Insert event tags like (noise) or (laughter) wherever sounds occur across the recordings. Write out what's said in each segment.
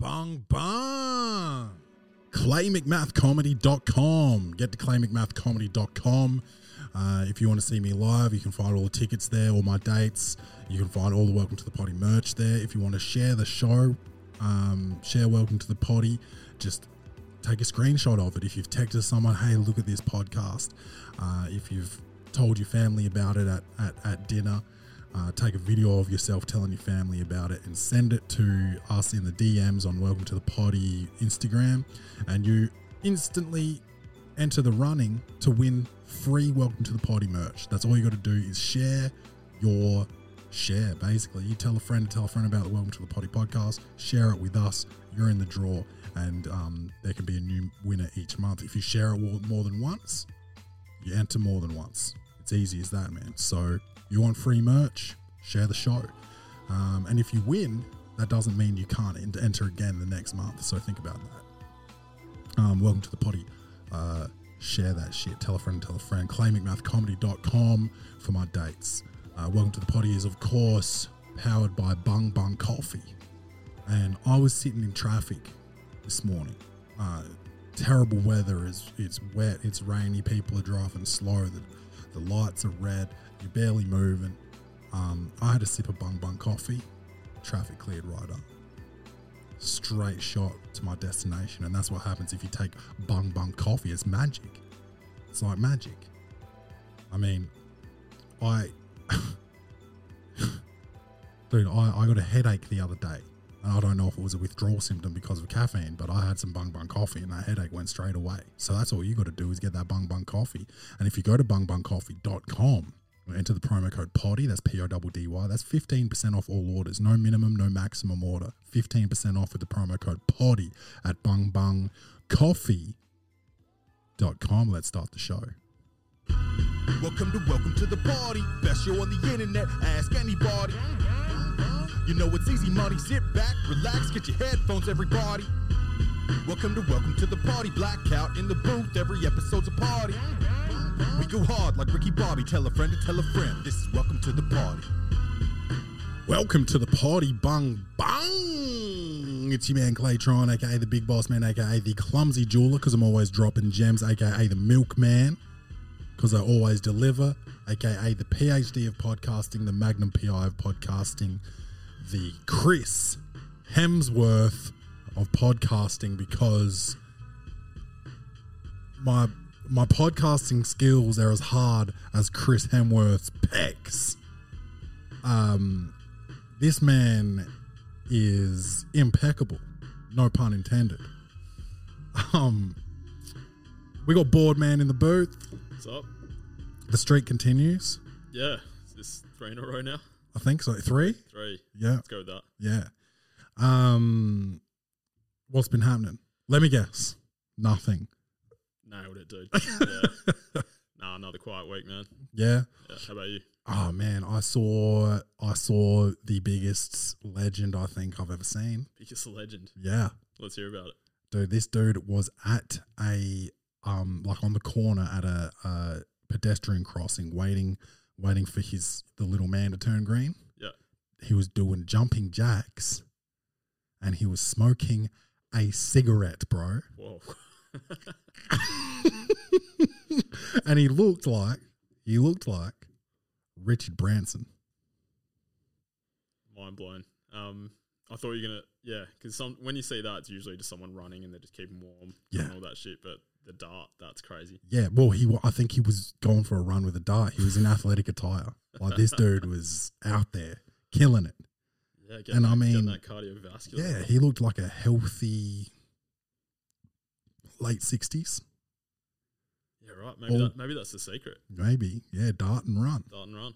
Bung bung. ClayMcMathComedy.com. Get to ClayMcMathComedy.com. Uh, if you want to see me live, you can find all the tickets there, all my dates. You can find all the Welcome to the Poddy merch there. If you want to share the show, um, share Welcome to the Poddy, just take a screenshot of it. If you've texted someone, hey, look at this podcast. Uh, if you've told your family about it at, at, at dinner, uh, take a video of yourself telling your family about it and send it to us in the DMs on Welcome to the Poddy Instagram, and you instantly enter the running to win free Welcome to the Poddy merch. That's all you got to do is share your share. Basically, you tell a friend to tell a friend about the Welcome to the Poddy podcast. Share it with us. You're in the draw, and um, there can be a new winner each month. If you share it more than once, you enter more than once. It's easy as that, man. So you want free merch? Share the show. Um, and if you win, that doesn't mean you can't enter again the next month. So think about that. Um, welcome to the Poddy. Uh, share that shit. Tell a friend, tell a friend. ClayMcMathComedy.com for my dates. Uh, welcome to the Poddy is, of course, powered by Bung Bung Coffee. And I was sitting in traffic this morning. Uh, terrible weather. It's, it's wet. It's rainy. People are driving slow. The, the lights are red. You're barely moving. Um, I had a sip of Bung Bung coffee. Traffic cleared right up. Straight shot to my destination. And that's what happens if you take Bung Bung coffee. It's magic. It's like magic. I mean, I. (laughs) Dude, I, I got a headache the other day. I don't know if it was a withdrawal symptom because of caffeine, but I had some Bung Bung coffee and that headache went straight away. So that's all you got to do is get that Bung Bung coffee. And if you go to bungbungcoffee.com, enter the promo code PODDY, that's P O D D Y, that's 15% off all orders. No minimum, no maximum order. 15% off with the promo code PODDY at bungbungcoffee.com. Let's start the show. Welcome to Welcome to the Poddy. Best show on the internet. Ask anybody. You know it's easy money. Sit back, relax, get your headphones, everybody. Welcome to Welcome to the Poddy. Blackout in the booth. Every episode's a party. We go hard like Ricky Bobby. Tell a friend to tell a friend. This is Welcome to the Poddy. Welcome to the party, bung bung. It's your man Claytron, aka the Big Boss Man, aka the Clumsy Jeweler, because I'm always dropping gems, aka the Milkman, because I always deliver, aka the PhD of podcasting, the Magnum PI of podcasting, the Chris Hemsworth of podcasting, because my my podcasting skills are as hard as Chris Hemsworth's pecs. Um, this man is impeccable, no pun intended. Um, we got Boardman in the booth. What's up? The streak continues. Yeah, is this three in a row now? I think so. Three. Three. Yeah. Let's go with that. Yeah. Um, what's been happening? Let me guess. Nothing. Nailed it, dude. (laughs) Yeah. nah, another quiet week, man. Yeah. Yeah. How about you? Oh man, I saw I saw the biggest legend I think I've ever seen. Biggest legend. Yeah. Let's hear about it. Dude, this dude was at a um like on the corner at a, a pedestrian crossing waiting waiting for his the little man to turn green. Yeah. He was doing jumping jacks and he was smoking a cigarette, bro. Whoa. (laughs) and he looked like he looked like Richard Branson. Mind blown. Um, I thought you were gonna, yeah, because some when you see that, it's usually just someone running and they're just keeping warm, Yeah. and all that shit. But the dart, that's crazy. Yeah, well, he I think he was going for a run with a dart. He was in athletic attire. Like this dude (laughs) was out there killing it. Yeah, getting And I mean, that cardiovascular. Yeah, he looked like a healthy late sixties, yeah, right. Maybe All- that, maybe that's the secret. maybe. Yeah, dart and run. Dart and run.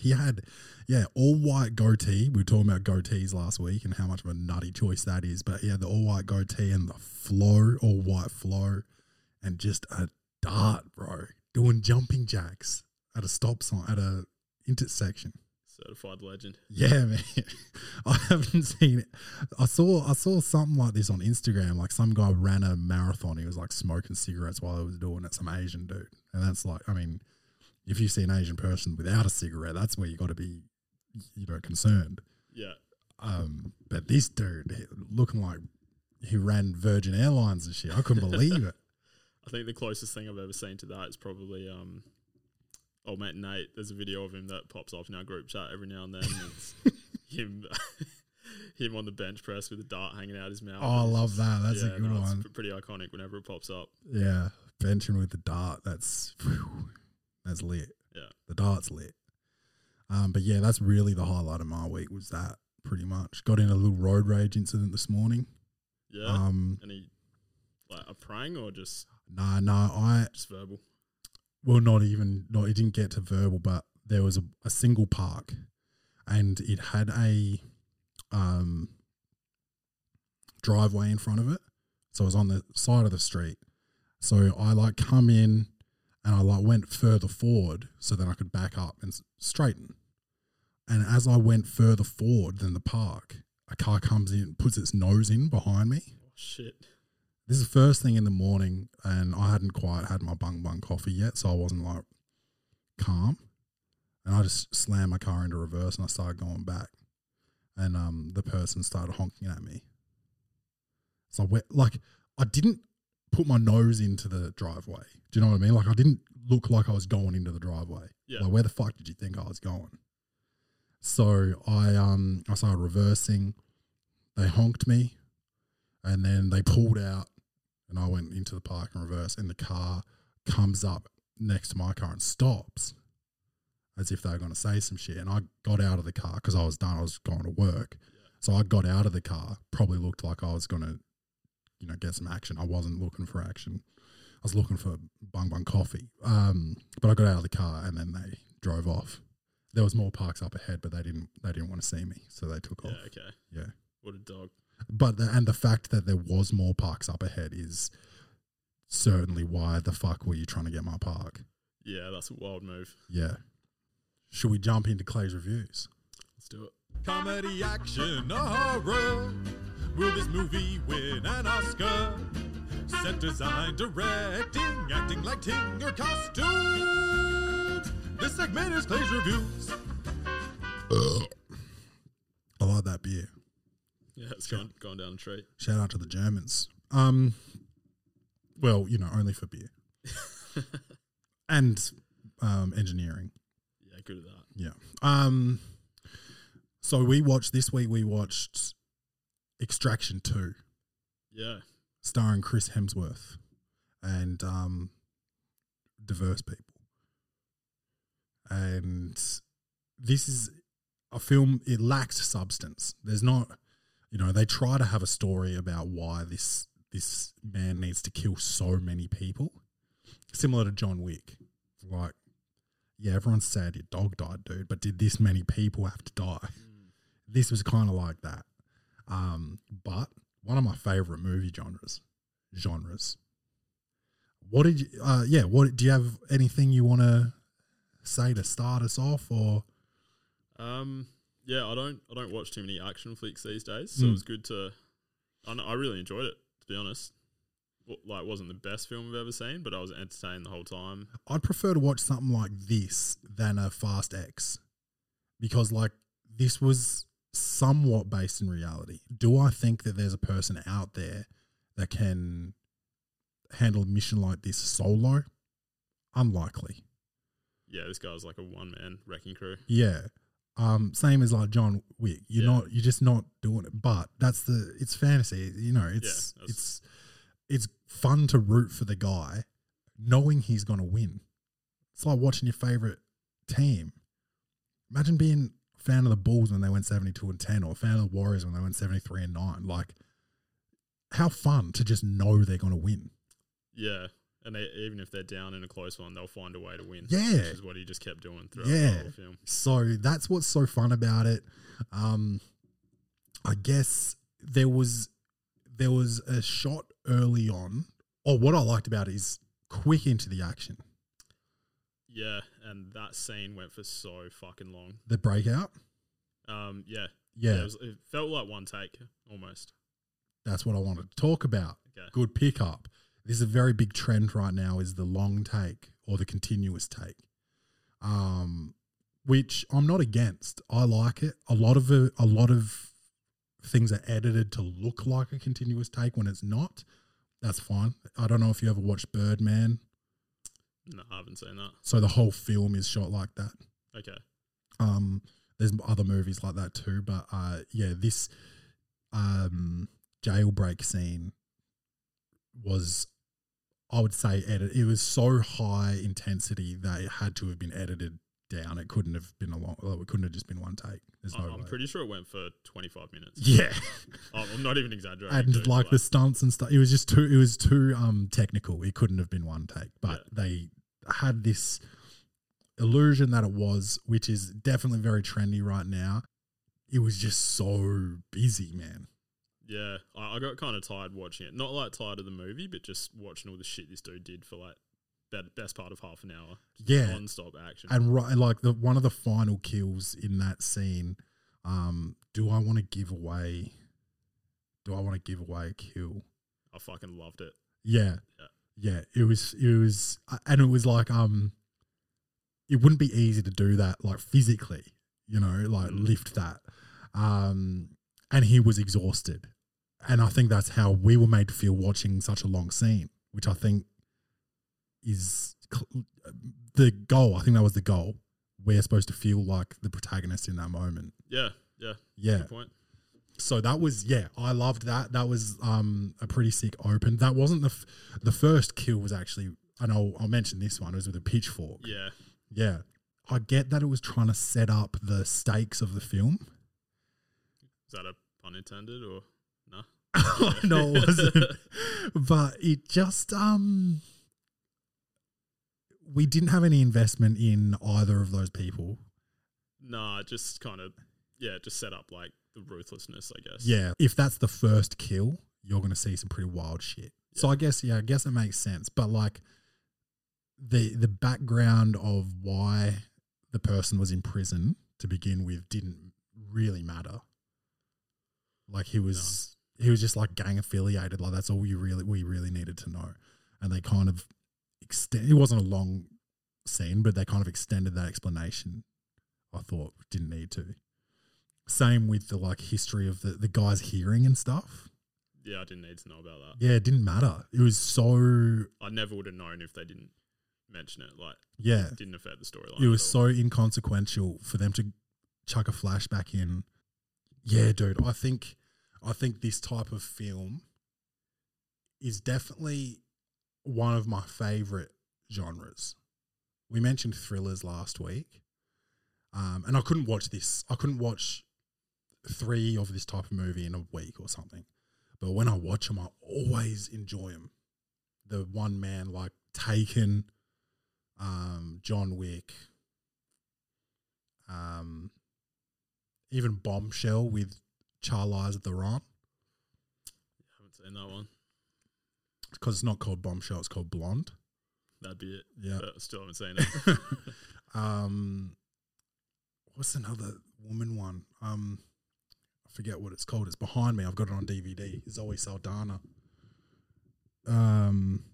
He had, yeah, all white goatee. We were talking about goatees last week and how much of a nutty choice that is. But he had the all white goatee and the flow, all white flow, and just a dart, bro, doing jumping jacks at a stop sign at a intersection. Certified legend. Yeah, (laughs) man. I haven't seen it. I saw I saw something like this on Instagram. Like some guy ran a marathon. He was like smoking cigarettes while he was doing it. Some Asian dude, and that's like, I mean, if you see an Asian person without a cigarette, that's where you got to be, you know, concerned. Yeah. Um, but this dude looking like he ran Virgin Airlines and shit. I couldn't (laughs) believe it. I think the closest thing I've ever seen to that is probably um, old mate Nate. There's a video of him that pops up in our group chat every now and then. It's (laughs) him, (laughs) him on the bench press with a dart hanging out his mouth. Oh, I love that. That's a good no, one. pretty iconic whenever it pops up. Yeah, benching with the dart. That's phew, that's lit. Yeah. the dart's lit. Um, but yeah, that's really the highlight of my week was that pretty much. Got in a little road rage incident this morning. Yeah. Um, Any like a praying or just no, no, I just verbal? well, not even no, it didn't get to verbal, but there was a, a single park, and it had a um driveway in front of it, so it was on the side of the street. So I like come in, and I like went further forward so that I could back up and straighten. And as I went further forward than the park, a car comes in, puts its nose in behind me. Oh shit. This is the first thing in the morning, and I hadn't quite had my bung bung coffee yet, so I wasn't like calm. And I just slammed my car into reverse and I started going back. And um, the person started honking at me. So I went, like, I didn't put my nose into the driveway. Do you know what I mean? Like, I didn't look like I was going into the driveway. Yeah. Like, where the fuck did you think I was going? So I um I started reversing. They honked me, and then they pulled out, and I went into the park in reverse, and the car comes up next to my car and stops, as if they were going to say some shit. And I got out of the car because I was done. I was going to work, so I got out of the car. Probably looked like I was going to, you know, get some action. I wasn't looking for action. I was looking for bung bung coffee. Um, but I got out of the car and then they drove off. There was more parks up ahead, but they didn't. They didn't want to see me, so they took Yeah. off. Okay. Yeah. What a dog. But the, and the fact that there was more parks up ahead is certainly why the fuck were you trying to get my park? Yeah, that's a wild move. Yeah. Should we jump into Clay's reviews? Let's do it. Comedy, action, or horror. Will this movie win an Oscar? Set design, directing, acting, lighting, or costumes. This segment is Clay's Reviews. I like that beer. Yeah, it's going, going down a treat. Shout out to the Germans. Um, well, you know, only for beer (laughs) and um, engineering. Yeah, good at that. Yeah. Um. So we watched this week. We watched Extraction Two, Yeah. starring Chris Hemsworth and um, diverse people. And this is a film. It lacks substance. There's not, you know, they try to have a story about why this this man needs to kill so many people, similar to John Wick. Like, yeah, everyone's sad your dog died, dude, but did this many people have to die? This was kind of like that. Um, but one of my favorite movie genres, genres. What did you? Uh, yeah. What do you have? Anything you want to say to start us off, or Um, yeah, I don't I don't watch too many action flicks these days, so Mm. it was good to. I, know, I really enjoyed it, to be honest. Well, like, wasn't the best film I've ever seen, but I was entertained the whole time. I'd prefer to watch something like this than a Fast X, because like this was somewhat based in reality. Do I think that there's a person out there that can handle a mission like this solo? Unlikely. Yeah, this guy was like a one man wrecking crew. Yeah. Um, same as like John Wick. You're Yeah. not you're just not doing it. But that's the it's fantasy. You know, it's that's- it's it's fun to root for the guy knowing he's gonna win. It's like watching your favorite team. Imagine being a fan of the Bulls when they went 72 and 10 or a fan of the Warriors when they went 73 and 9. Like how fun to just know they're gonna win. Yeah, and they, even if they're down in a close one, they'll find a way to win. Yeah. which is what he just kept doing throughout Yeah. the whole film. So that's what's so fun about it. Um, I guess there was there was a shot early on. Or what I liked about it is quick into the action. Yeah, and that scene went for so fucking long. The breakout. Um, yeah, Yeah, it, was, it felt like one take almost. that's what I wanted to talk about. Okay. Good pickup. This is a very big trend right now is the long take or the continuous take. Um, which I'm not against. I like it. A lot of it, a lot of things are edited to look like a continuous take when it's not, that's fine. I don't know if you ever watched Birdman. No, I haven't seen that. So the whole film is shot like that. Okay. Um, there's other movies like that too, but uh, yeah, this um, jailbreak scene was, I would say, edit. It was so high intensity that it had to have been edited down. It couldn't have been a long. Well, it couldn't have just been one take. There's no I'm way. pretty sure it went for 25 minutes. (laughs) yeah, (laughs) I'm I'm not even exaggerating. and dude, like the stunts and stuff, it was just too. It was too um technical. It couldn't have been one take, but they had this illusion that it was, which is definitely very trendy right now. It was just so busy, man. Yeah, I, I got kind of tired watching it. Not like tired of the movie, but just watching all the shit this dude did for like the best part of half an hour. Yeah. non-stop action. And right, like the one of the final kills in that scene. Um, do I want to give away? Do I want to give away a kill? I fucking loved it. Yeah. Yeah. Yeah. It was, it was, and it was like, um, it wouldn't be easy to do that, like physically, you know, like Mm. lift that. Um, and he was exhausted. And I think that's how we were made to feel watching such a long scene, which I think is cl- the goal. I think that was the goal. We're supposed to feel like the protagonist in that moment. Yeah, yeah. Yeah point. so that was yeah i loved that that was um a pretty sick open that wasn't the f- the first kill was actually and I'll, I'll mention this one it was with a pitchfork Yeah, yeah i get that it was trying to set up the stakes of the film is that a pun intended or no? (laughs) no it wasn't but it just um we didn't have any investment in either of those people Nah, just kind of yeah, just set up like the ruthlessness, I guess. Yeah, if that's the first kill, you're going to see some pretty wild shit. So I guess yeah, I guess it makes sense. But like the the background of why the person was in prison to begin with didn't really matter. Like he was he was just like gang affiliated. Like that's all you really we really needed to know. And they kind of extend. It wasn't a long scene, but they kind of extended that explanation. I thought didn't need to. Same with the like history of the the guy's hearing and stuff. Yeah, I didn't need to know about that. Yeah, it didn't matter. It was so I never would have known if they didn't mention it. Like, yeah. it didn't affect the storyline. It was so inconsequential for them to chuck a flashback in. Yeah, dude. I think I think this type of film is definitely one of my favorite genres. We mentioned thrillers last week. Um, and I couldn't watch this. I couldn't watch three of this type of movie in a week or something. But when I watch them, I always enjoy them. The one man like Taken, um, John Wick, um, even Bombshell with Charlize Theron I haven't seen that one. because it's not called Bombshell, it's called Blonde. That'd be it. Yeah. But still haven't seen it. (laughs) (laughs) um, what's another woman one? Um, I forget what it's called. It's behind me. I've got it on DVD. Zoe Saldana. Um,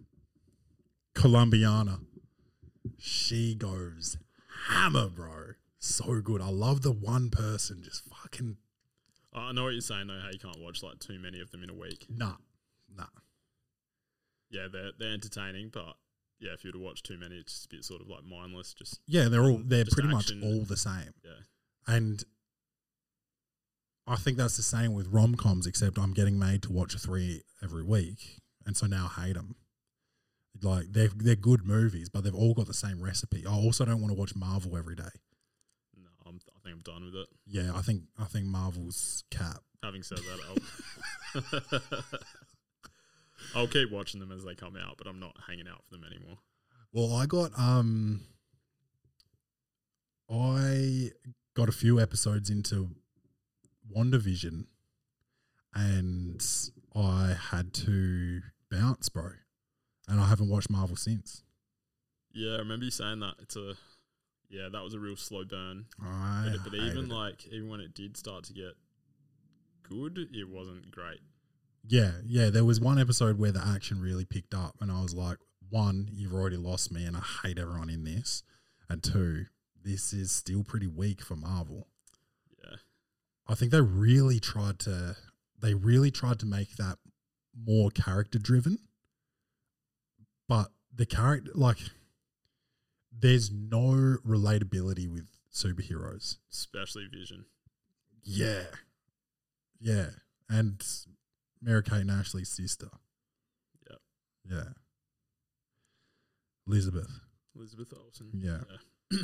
Colombiana. She goes hammer, bro. So good. I love the one person just fucking I know what you're saying though. How you can't watch like too many of them in a week. nah, nah. Yeah, they're they're entertaining, but yeah, if you were to watch too many, it's just a bit sort of like mindless. Just Yeah, they're all they're pretty action. much all the same. yeah, And I think that's the same with rom coms, except I'm getting made to watch three every week, and so now I hate them. Like they're they're good movies, but they've all got the same recipe. I also don't want to watch Marvel every day. No, I'm, I think I'm done with it. Yeah, I think I think Marvel's cap. Having said that, I'll (laughs) I'll keep watching them as they come out, but I'm not hanging out for them anymore. Well, I got um, I got a few episodes into WandaVision, and I had to bounce, bro, and I haven't watched Marvel since. Yeah, I remember you saying that. It's a yeah, that was a real slow burn. I But, even it. like even when it did start to get good, it wasn't great. yeah, yeah, there was one episode where the action really picked up, and I was like, one, you've already lost me, and I hate everyone in this, and two, this is still pretty weak for Marvel. Yeah, I think they really tried to they really tried to make that more character driven. But the character like there's no relatability with superheroes. Especially Vision. Yeah. Yeah. And Mary Kate and Ashley's sister. Yeah, Yeah. Elizabeth. Elizabeth Olsen. Yeah. (clears throat)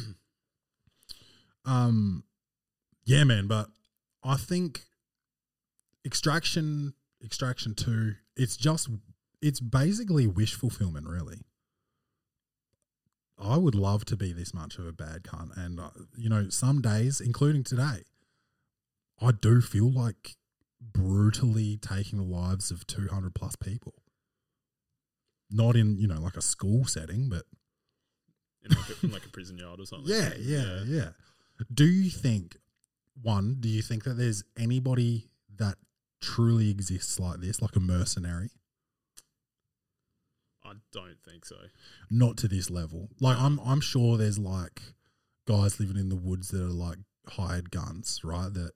Um yeah, man, but I think Extraction Extraction 2, it's just it's basically wish fulfillment, really. I would love to be this much of a bad cunt and uh, you know, some days including today I do feel like brutally taking the lives of 200 plus people. Not in, you know, like a school setting, but In like, a, in like a prison yard or something. yeah, yeah, yeah. Do you think one? Do you think that there's anybody that truly exists like this, like a mercenary? I don't think so. Not to this level. Like I'm, I'm sure there's like guys living in the woods that are like hired guns, right? That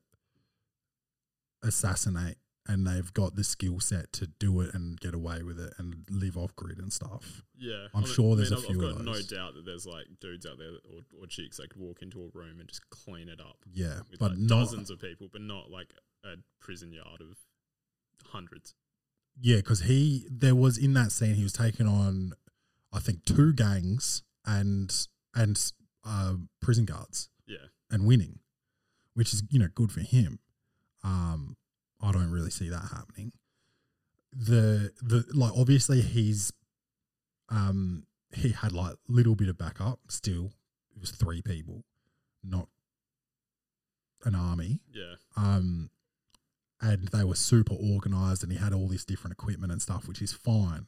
assassinate and they've got the skill set to do it and get away with it and live off grid and stuff. Yeah, I'm I mean- sure I there's mean, a few I've of got no doubt that there's like dudes out there that, or, or chicks that could walk into a room and just clean it up Yeah, but like not dozens of people, but not like a prison yard of hundreds. Yeah, because he there was in that scene he was taking on, I think two gangs and and uh, prison guards Yeah, and winning, which is you know good for him. Um, I don't really see that happening. The the like obviously he's, um, he had like little bit of backup. Still, it was three people, not an army yeah, um, and they were super organized, and he had all this different equipment and stuff, which is fine.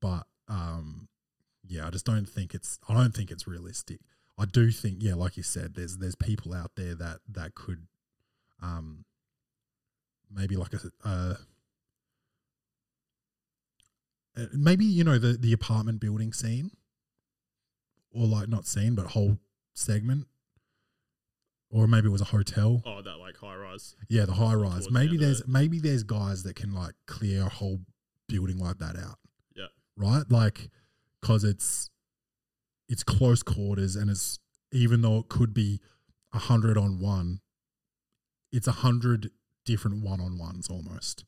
But um, yeah, I just don't think it's. I don't think it's realistic. I do think, yeah, like you said, there's there's people out there that that could, um, maybe like a, uh, maybe you know the the apartment building scene, or like not scene, but whole segment, or maybe it was a hotel. Oh, that like high rise. Yeah, the high rise. towards the Maybe there's it. maybe there's guys that can like clear a whole building like that out. Yeah. Right? Like cuz it's it's close quarters and it's even though it could be a 100 on 1, it's a 100 different one-on-ones almost.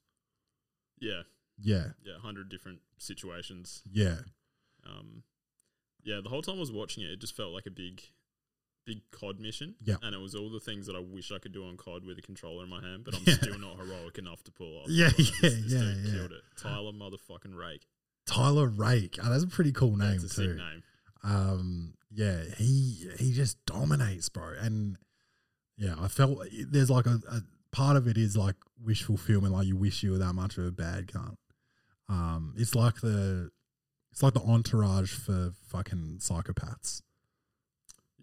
Yeah, Yeah. yeah, hundred different situations. Yeah. Um, yeah, the whole time I was watching it, it just felt like a big, big COD mission. Yeah. and it was all the things that I wish I could do on COD with a controller in my hand, but I'm (laughs) Yeah. still not heroic enough to pull off. Yeah, Like, yeah, this yeah, dude yeah. Killed it. Tyler motherfucking Rake. Tyler Rake. Oh, that's a pretty cool name That's a too. sick name. um yeah he he just dominates bro and yeah i felt there's like a, a part of it is like wish fulfillment like you wish you were that much of a bad cunt um it's like the it's like the entourage for fucking psychopaths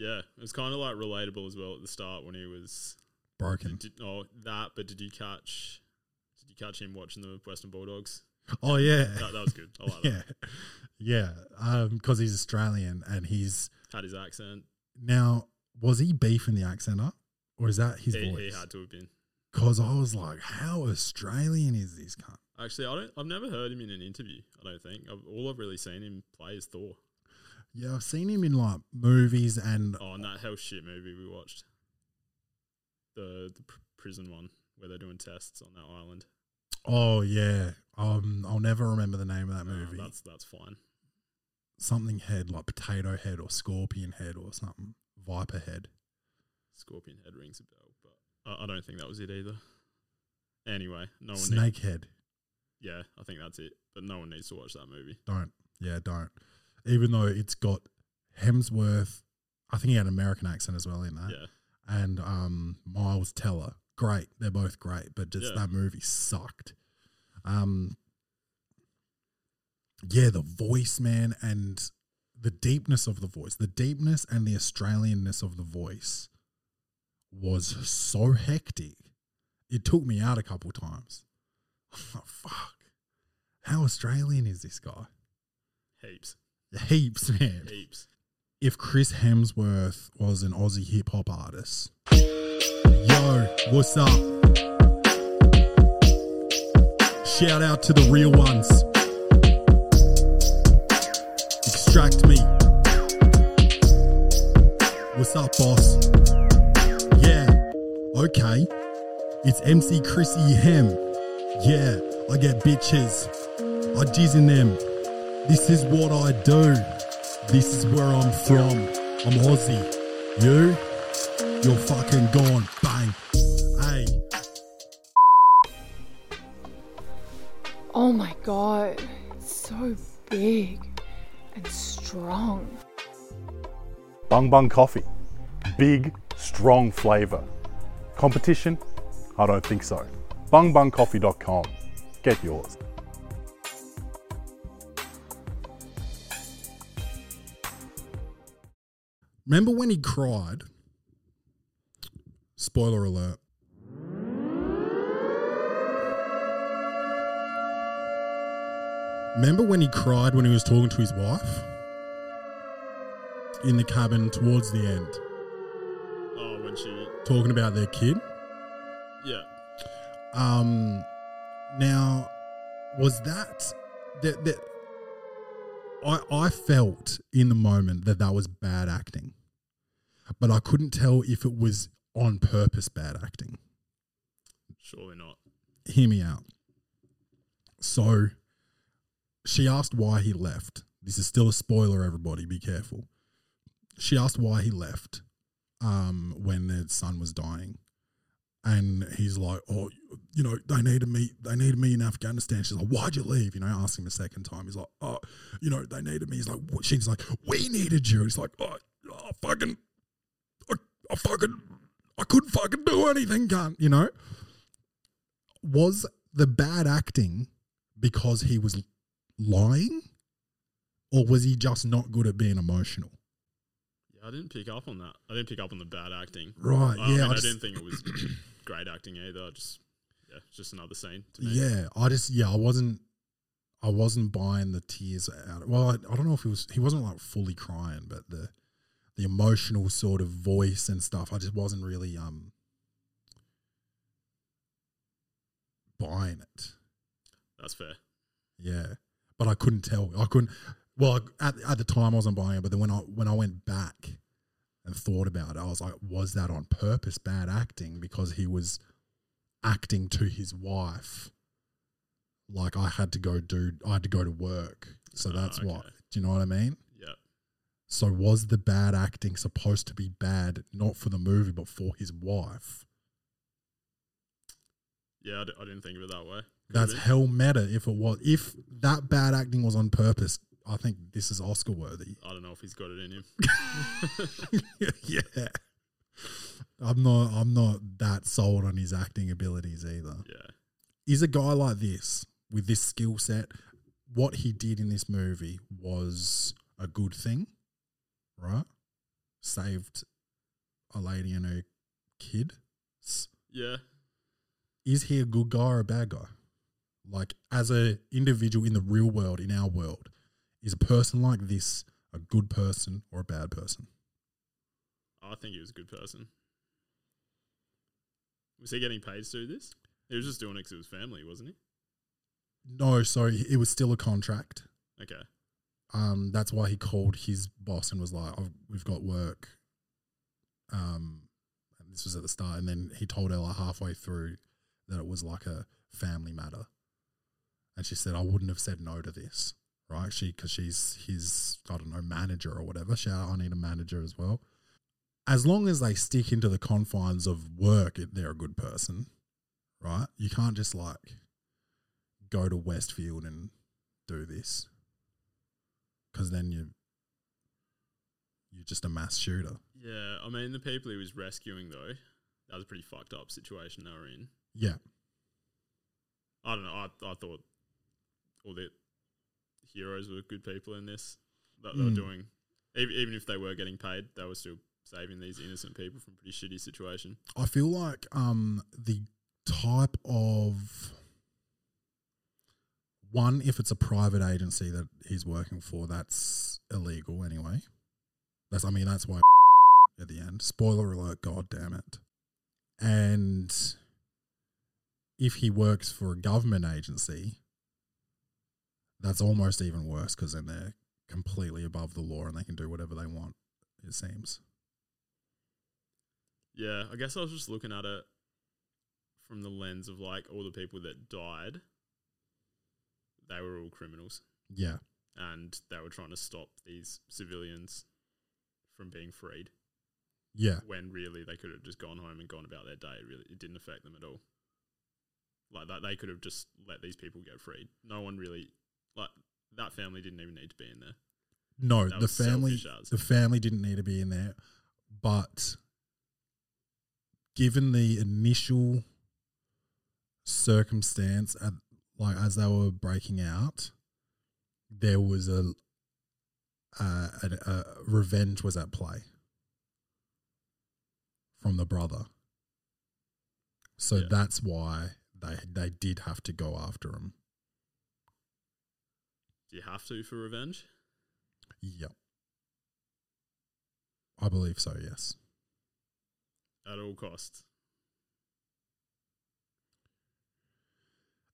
Yeah, it was kind of like relatable as well at the start when he was. broken Did, oh, that. But did you catch? Did you catch him watching the Western Bulldogs? oh yeah That, that was good. I like that. (laughs) yeah yeah um because he's australian and he's Had his accent. now was he beefing the accent up or is that his He, voice he had to have been. because i was like how australian is this cunt Actually, I don't. I've never heard him in an interview. I don't think. I've, all I've really seen him play is Thor. Yeah, I've seen him in like movies and Oh, and that hell shit movie we watched. The the pr- prison one where they're doing tests on that island. oh yeah, um, I'll never remember the name of that Uh, movie. that's that's fine. something head like potato head or scorpion head or something, viper head. Scorpion Head rings a bell, but I, I don't think that was it either. Anyway, no one. Need, Snake head. yeah, I think that's it. But no one needs to watch that movie. Don't. Yeah, don't. Even though it's got Hemsworth, I think he had an American accent as well in that, Yeah, and um, Miles Teller. Great, they're both great, but just Yeah. that movie sucked. Um, yeah, the voice, man, and the deepness of the voice, the deepness and the Australianness of the voice was so hectic. It took me out a couple times. (laughs) Oh, fuck. How Australian is this guy? heaps, Heaps, man. heaps. If Chris Hemsworth was an Aussie hip hop artist, Yo, what's up? Shout out to the real ones. Extract me. What's up, boss? Yeah, okay. It's MC Chrissy Hem. Yeah, I get bitches. I jizz in them. This is what I do. This is where I'm from. I'm Aussie. You? You're fucking gone. Bang. Hey. Oh my god, it's so big and strong. Bung Bung Coffee. Big, strong flavour. Competition? I don't think so. BungBungCoffee.com. Get yours. Remember when he cried? Spoiler alert. Remember when he cried when he was talking to his wife? In the cabin towards the end, Oh, when she. talking about their kid? Yeah. Um, now, was that that that I I felt in the moment that that was bad acting, but I couldn't tell if it was on purpose bad acting. Surely not. Hear me out. So, she asked why he left. This is still a spoiler, everybody. Be careful. She asked why he left um, when their son was dying. And he's like, "Oh, you know, they needed me. They needed me in Afghanistan." She's like, "Why'd you leave?" You know, ask him a second time. He's like, "Oh, you know, they needed me." He's like, what? "She's like, we needed you." He's like, "Oh, oh fucking, I, I fucking, I couldn't fucking do anything, gun." You know, was the bad acting because he was lying, or was he just not good at being emotional? Yeah, I didn't pick up on that. I didn't pick up on the bad acting. Right? I yeah, mean, I I, just- didn't think it was (clears throat) great acting either. Just yeah, it's just another scene to me. Yeah, I just yeah, I wasn't I wasn't buying the tears out. Well, I, I don't know if he was he wasn't like fully crying, but the the emotional sort of voice and stuff, I just wasn't really um buying it. That's fair. Yeah, but I couldn't tell. I couldn't. Well, at at the time I wasn't buying it, but then when I when I went back and thought about it, I was like, was that on purpose bad acting because he was acting to his wife? Like I had to go do, I had to go to work, so Ah, that's why. okay. Do you know what I mean? Yeah. So was the bad acting supposed to be bad, not for the movie, but for his wife? Yeah, I, d- I didn't think of it that way. Could That's hell meta. If it was, if that bad acting was on purpose, I think this is Oscar worthy. I don't know if he's got it in him. (laughs) (laughs) yeah. I'm not I'm not that sold on his acting abilities either. yeah. Is a guy like this with this skill set, what he did in this movie was a good thing, right? Saved a lady and her kid. Yeah. Is he a good guy or a bad guy? Like as a individual in the real world, in our world, is a person like this a good person or a bad person? I think he was a good person. Was he getting paid to do this? He was just doing it because it was family, wasn't he? No, sorry, it was still a contract. Okay. Um, that's why he called his boss and was like, oh, "We've got work." Um, and this was at the start, and then he told her like halfway through that it was like a family matter, and she said, "I wouldn't have said no to this." Right? She because she's his I don't know manager or whatever. Shout out, I need a manager as well. As long as they stick into the confines of work, they're a good person, right? You can't just like go to Westfield and do this because then you you're just a mass shooter. Yeah, I mean the people he was rescuing though, that was a pretty fucked up situation they were in. Yeah, I don't know. I I thought all the heroes were good people in this. That they were Mm. doing, even, even if they were getting paid, they were still saving these innocent people from pretty shitty situation. I feel like um the type of one, if it's a private agency that he's working for, that's illegal anyway. That's I mean that's why (laughs) at the end. Spoiler alert, god damn it. And if he works for a government agency, that's almost even worse because then they're completely above the law and they can do whatever they want, it seems. Yeah, I guess I was just looking at it from the lens of like all the people that died. They were all criminals, Yeah. and they were trying to stop these civilians from being freed. Yeah. When really they could have just gone home and gone about their day. It really, it didn't affect them at all. Like that, they could have just let these people get freed. No one really like that family didn't even need to be in there. No, That the family the family didn't need to be in there, but given the initial circumstance at like as they were breaking out, there was a uh, a, a revenge was at play from the brother. So Yeah. that's why they they did have to go after him. Do you have to for revenge? Yep. I believe so, yes. At all costs.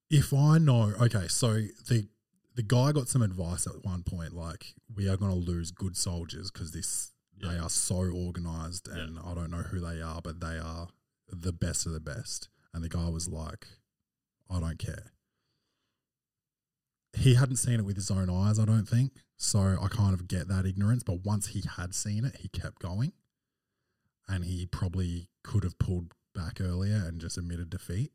If I know, okay, so the the guy got some advice at one point, like we are going to lose good soldiers because this they are so organized, and I don't know who they are, but they are the best of the best. And the guy was like, I don't care. He hadn't seen it with his own eyes, I don't think. So I kind of get that ignorance. But once he had seen it, he kept going. And he probably could have pulled back earlier and just admitted defeat,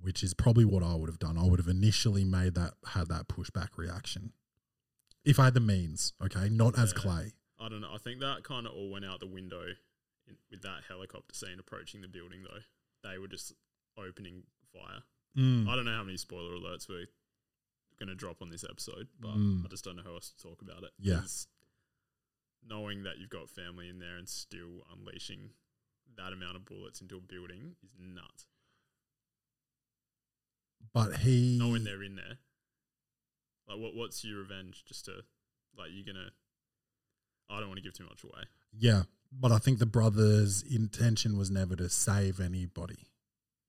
which is probably what I would have done. I would have initially made that, had that pushback reaction. If I had the means, okay? Not as Clay. I don't know. I think that kind of all went out the window in, with that helicopter scene approaching the building, though. They were just opening fire. Mm. I don't know how many spoiler alerts we're going to drop on this episode, but Mm. I just don't know how else to talk about it. Yeah. Knowing that you've got family in there and still unleashing that amount of bullets into a building is nuts. But he. Knowing they're in there. Like, what? what's your revenge? Just to, like, you're going to. I don't want to give too much away. Yeah, but I think the brothers' intention was never to save anybody.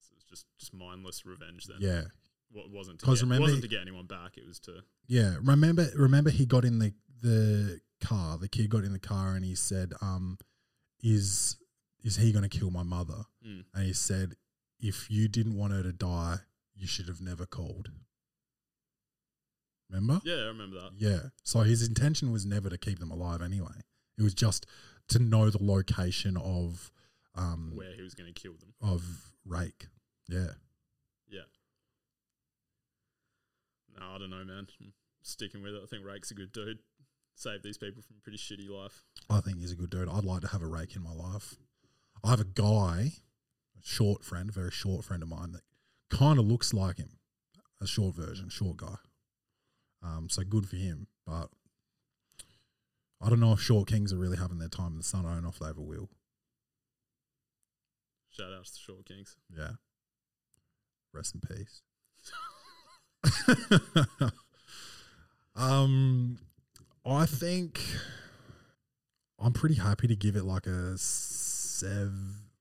So it's just, just mindless revenge then. Yeah, What wasn't to get, remember wasn't to get anyone back. It was to yeah. Remember, remember, he got in the the car. The kid got in the car and he said, "Um, is is he going to kill my mother?" mm, And he said, "If you didn't want her to die, you should have never called." Remember? yeah, I remember that. Yeah. So his intention was never to keep them alive anyway. It was just to know the location of um Where he was going to kill them. of Rake. Yeah. Yeah. No, I don't know, man. I'm sticking with it. I think Rake's a good dude. Save these people from a pretty shitty life. I think he's a good dude. I'd like to have a rake in my life. I have a guy, a short friend, a very short friend of mine that kind of looks like him, a short version, short guy. Um, so good for him. But I don't know if short kings are really having their time in the sun. I don't know if they ever will. Shout out to Short Kings. Yeah. Rest in peace. (laughs) (laughs) um, I think I'm pretty happy to give it like a sev,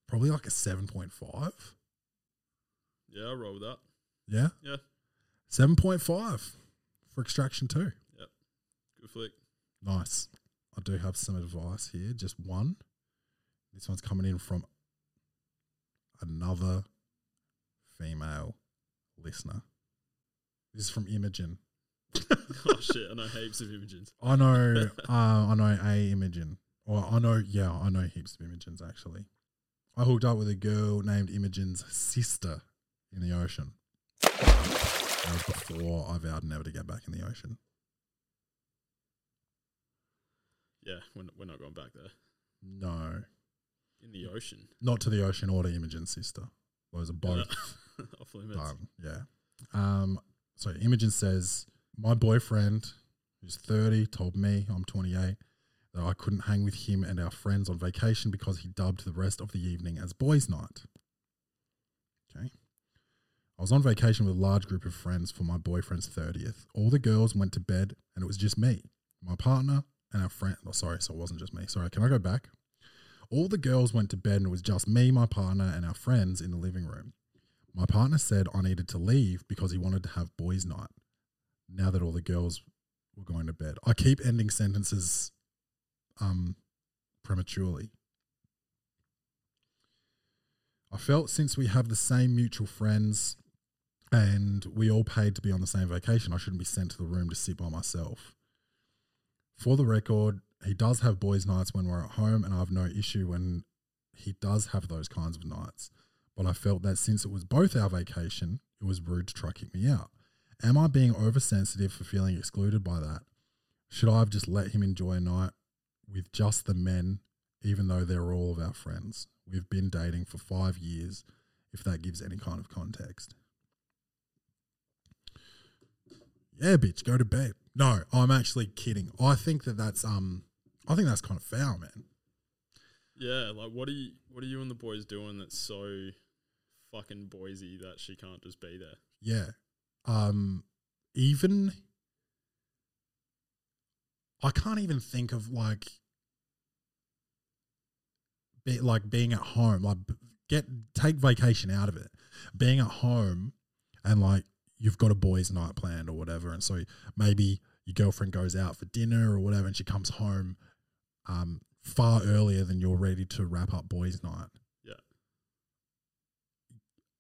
probably like a seven point five. Yeah, I'll roll with that. Yeah, Yeah. seven point five for Extraction Two. Yep, Good flick. Nice. I do have some advice here. Just one. This one's coming in from another female listener. This is from Imogen. (laughs) oh, shit. I know heaps of Imogens. I know, (laughs) uh, I know a Imogen. Or I know, yeah, I know heaps of Imogens actually. I hooked up with a girl named Imogen's sister in the ocean. That was before I vowed never to get back in the ocean. Yeah, we're, we're not going back there. No, In the ocean. not to the ocean or to Imogen's sister. Those are both. (laughs) Um, yeah. Um, so Imogen says, My boyfriend, who's 30, told me, I'm 28, that I couldn't hang with him and our friends on vacation because he dubbed the rest of the evening as boys' night. Okay. I was on vacation with a large group of friends for my boyfriend's 30th. All the girls went to bed and it was just me, my partner, and our friend. Oh, sorry, so it wasn't just me. Sorry, can I go back? All the girls went to bed and it was just me, my partner, and our friends in the living room. Partner said I needed to leave because he wanted to have boys' night. Now that all the girls were going to bed, I keep ending sentences um, prematurely. I felt since we have the same mutual friends and we all paid to be on the same vacation, I shouldn't be sent to the room to sit by myself. For the record, he does have boys' nights when we're at home, and I have no issue when he does have those kinds of nights. But I felt that since it was both our vacation, it was rude to try kick me out. Am I being oversensitive for feeling excluded by that? Should I have just let him enjoy a night with just the men, even though they're all of our friends? We've been dating for five years, if that gives any kind of context. Yeah, bitch, go to bed. No, I'm actually kidding. I think that that's um, I think that's kind of foul, man. Yeah, like what are you what are you and the boys doing that's so fucking Boise that she can't just be there? Yeah. Um even I can't even think of like be, like being at home like get take vacation out of it. Being at home and like you've got a boys night planned or whatever and so maybe your girlfriend goes out for dinner or whatever and she comes home um far earlier than you're ready to wrap up boys night.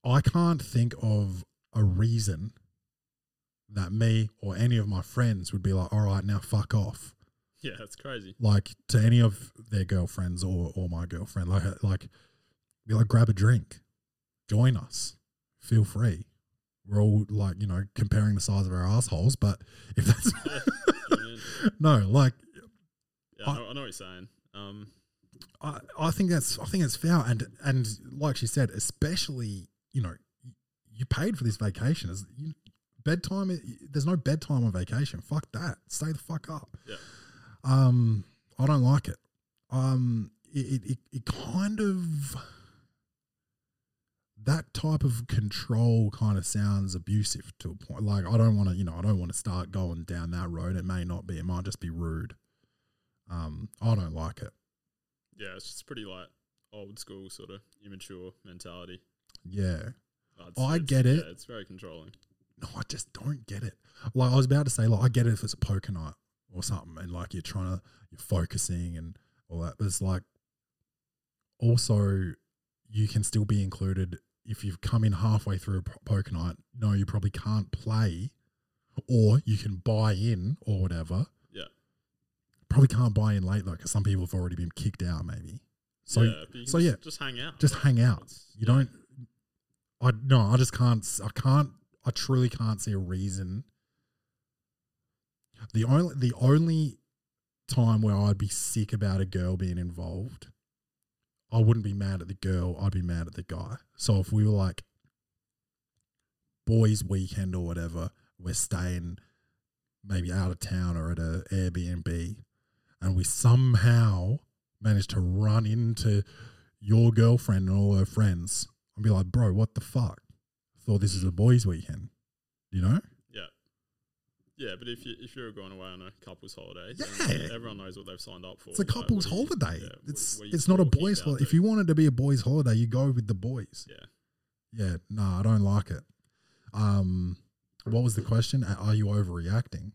I can't think of a reason that me or any of my friends would be like, all right, now fuck off. Yeah, that's crazy. Like to any of their girlfriends or, or my girlfriend, like, like, be like, grab a drink, join us, feel free. We're all like, you know, comparing the size of our assholes, but (laughs) if that's Yeah, you know what I mean? no, like, Yeah, I, I- know, I know what you're saying. Um, I, I think that's I think it's foul and and like she said, especially you know you paid for this vacation. Is you, bedtime? There's no bedtime on vacation. Fuck that. Stay the fuck up. Yeah. Um, I don't like it. Um, it it, it, it kind of that type of control kind of sounds abusive to a point. Like I don't want to, you know, I don't want to start going down that road. It may not be. It might just be rude. Um, I don't like it. yeah, it's just pretty like old school sort of immature mentality. Yeah. Uh, it's- I it's- get it. Yeah, it's very controlling. No, I just don't get it. Like I was about to say, like I get it if it's a poker night or something, and like you're trying to you're focusing and all that. But it's like also you can still be included if you've come in halfway through a poker night. No, you probably can't play, or you can buy in or whatever. Yeah. Probably can't buy in late though, because some people have already been kicked out. Maybe. So yeah, but you can so just, yeah, just hang out. just hang out. it's- You yeah. don't. I no. I just can't. I can't. I truly can't see a reason. The only the only time where I'd be sick about a girl being involved, I wouldn't be mad at the girl. I'd be mad at the guy. So if we were like boys' weekend or whatever, we're staying maybe out of town or at a Airbnb, and we somehow managed to run into your girlfriend and all her friends and be like, bro, what the fuck? Thought this is a boys' weekend, you know? Yeah. Yeah, but if you if you're going away on a couple's holiday, Yeah. everyone knows what they've signed up for. It's a couple's are you- holiday. yeah, it's it's not a boys' holiday. If you wanted to be a boys' holiday, you go with the boys. yeah, Yeah, no, I don't like it. Um, what was the question? Are you overreacting?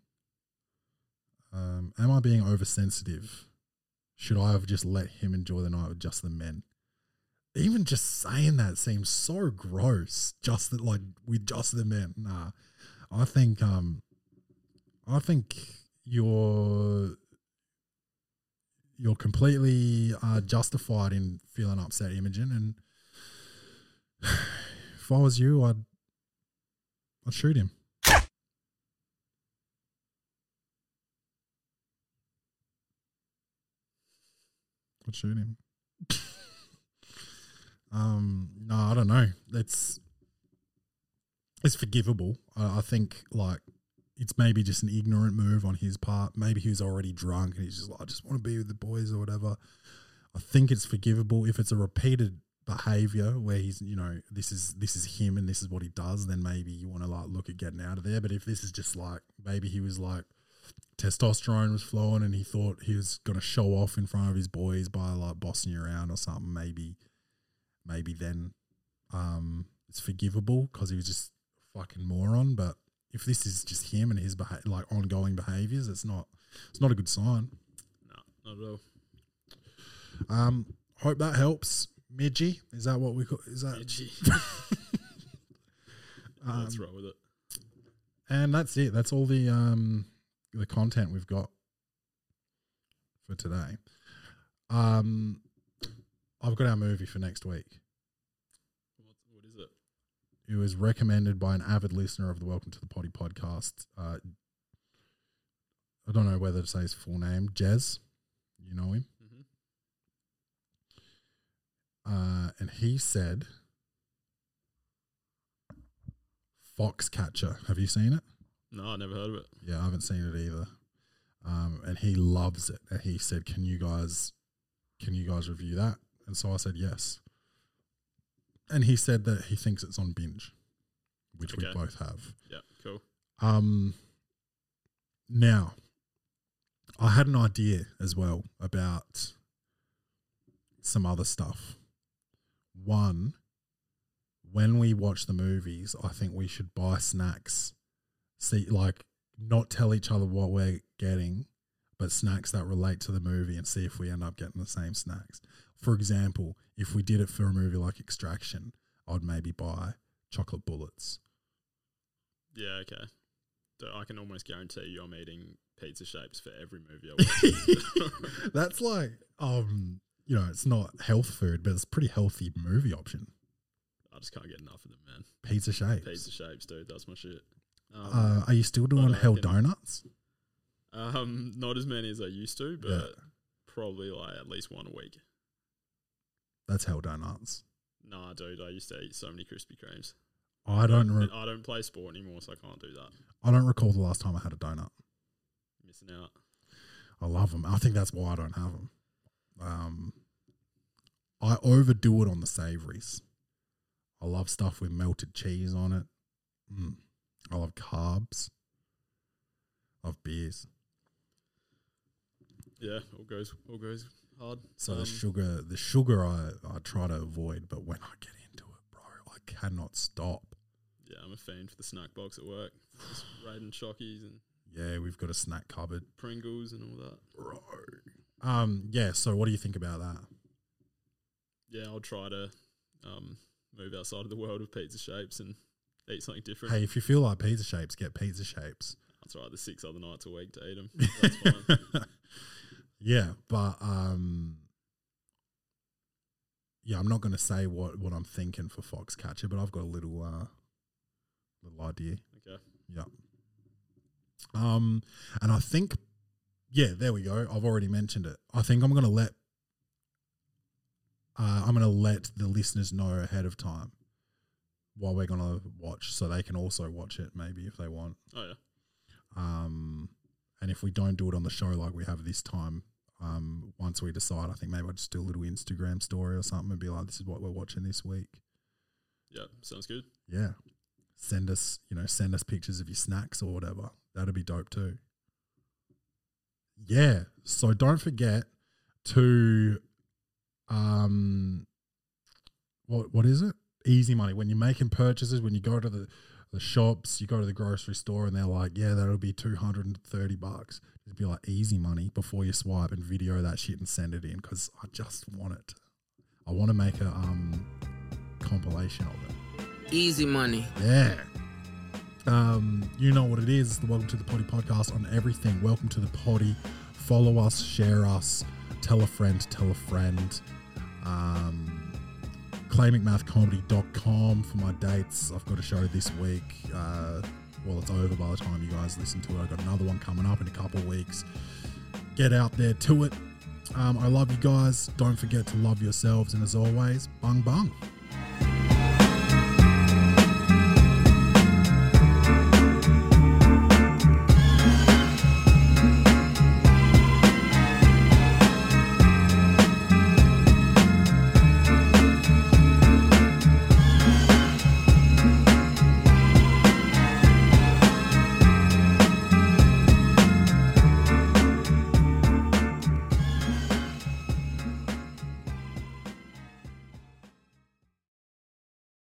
Um, am I being oversensitive? Should I have just let him enjoy the night with just the men? Even just saying that seems so gross. Just that, like with just the men. Nah, I think um, I think you're you're completely uh, justified in feeling upset, Imogen, and (sighs) if I was you, I'd I'd shoot him. I'd shoot him. Um, no, I don't know. It's it's forgivable. I, I think like it's maybe just an ignorant move on his part. Maybe he was already drunk and he's just like, I just want to be with the boys or whatever. I think it's forgivable if it's a repeated behavior where he's you know this is this is him and this is what he does then maybe you want to like look at getting out of there but if this is just like maybe he was like testosterone was flowing and he thought he was going to show off in front of his boys by like bossing you around or something, maybe, maybe then um, it's forgivable because he was just a fucking moron. But if this is just him and his beha- like ongoing behaviors, it's not it's not a good sign. No, not at all. Um, hope that helps. Midgie, is that what we call? Is that? Itchy. (laughs) (laughs) Um, roll with it. And that's it. That's all the um the content we've got for today. Um, I've got our movie for next week. What, what is it? It was recommended by an avid listener of the Welcome to the Poddy podcast. Uh, I don't know whether to say his full name. Jez, you know him. hmm Uh, and he said, Foxcatcher. Have you seen it? No, I never heard of it. Yeah, I haven't seen it either. Um, and he loves it. And he said, "Can you guys, can you guys review that?" And so I said yes. And he said that he thinks it's on binge, which we both have. Yeah, cool. Um, now, I had an idea as well about some other stuff. One, when we watch the movies, I think we should buy snacks. See, like, not tell each other what we're getting, but snacks that relate to the movie and see if we end up getting the same snacks. For example, if we did it for a movie like Extraction, I'd maybe buy chocolate bullets. Yeah, okay. So I can almost guarantee you I'm eating pizza shapes for every movie I watch. (laughs) That's like, um, you know, it's not health food, but it's a pretty healthy movie option. I just can't get enough of them, man. Pizza shapes. Pizza shapes, dude. That's my shit. Um, Uh, are you still doing Hell Donuts? um, not as many as I used to, but Yeah. probably like at least one a week. That's Hell Donuts. Nah, dude. I used to eat so many Krispy Kremes. I don't. Re- I don't play sport anymore, so I can't do that. I don't recall the last time I had a donut. Missing out. I love them. I think that's why I don't have them. Um, I overdo it on the savories. I love stuff with melted cheese on it. Mm. I love carbs. I love beers. Yeah, all goes all goes hard. So the Um, sugar, the sugar, I, I try to avoid, but when I get into it, bro, I cannot stop. Yeah, I'm a fiend for the snack box at work. Just (sighs) raiding chockies and Yeah, we've got a snack cupboard, Pringles and all that. bro. Um, yeah. So what do you think about that? Yeah, I'll try to um, move outside of the world of pizza shapes and eat something different. Hey, if you feel like pizza shapes, get pizza shapes. I'll try the six other nights a week to eat them. (laughs) That's fine. Yeah, but um, yeah, I'm not going to say what what I'm thinking for Foxcatcher, but I've got a little uh, little idea. Okay. Yeah. Um, and I think, yeah, there we go. I've already mentioned it. I think I'm going to let, uh, I'm going to let the listeners know ahead of time what we're going to watch, so they can also watch it maybe if they want. Oh yeah. Um, and if we don't do it on the show like we have this time, um, once we decide, I think maybe I'll just do a little Instagram story or something and be like, "This is what we're watching this week." Yeah, sounds good. Yeah, send us, you know, send us pictures of your snacks or whatever. That'd be dope too. Yeah. So don't forget to, um, what what is it? Easy money. When you're making purchases, when you go to the the shops, you go to the grocery store, and they're like, "Yeah, that'll be two hundred and thirty bucks." It'd be like, "Easy money" before you swipe and video that shit and send it in because I just want it. I want to make a um compilation of it. Easy money. Yeah. Um, you know what it is. The Welcome to the Poddy podcast on everything. Welcome to the Poddy. Follow us, share us, tell a friend, tell a friend. Um, ClayMcMathComedy.com for my dates. I've got a show this week. Uh, well, it's over by the time you guys listen to it. I've got another one coming up in a couple weeks. Get out there to it. Um, I love you guys. Don't forget to love yourselves. And as always, bung bung.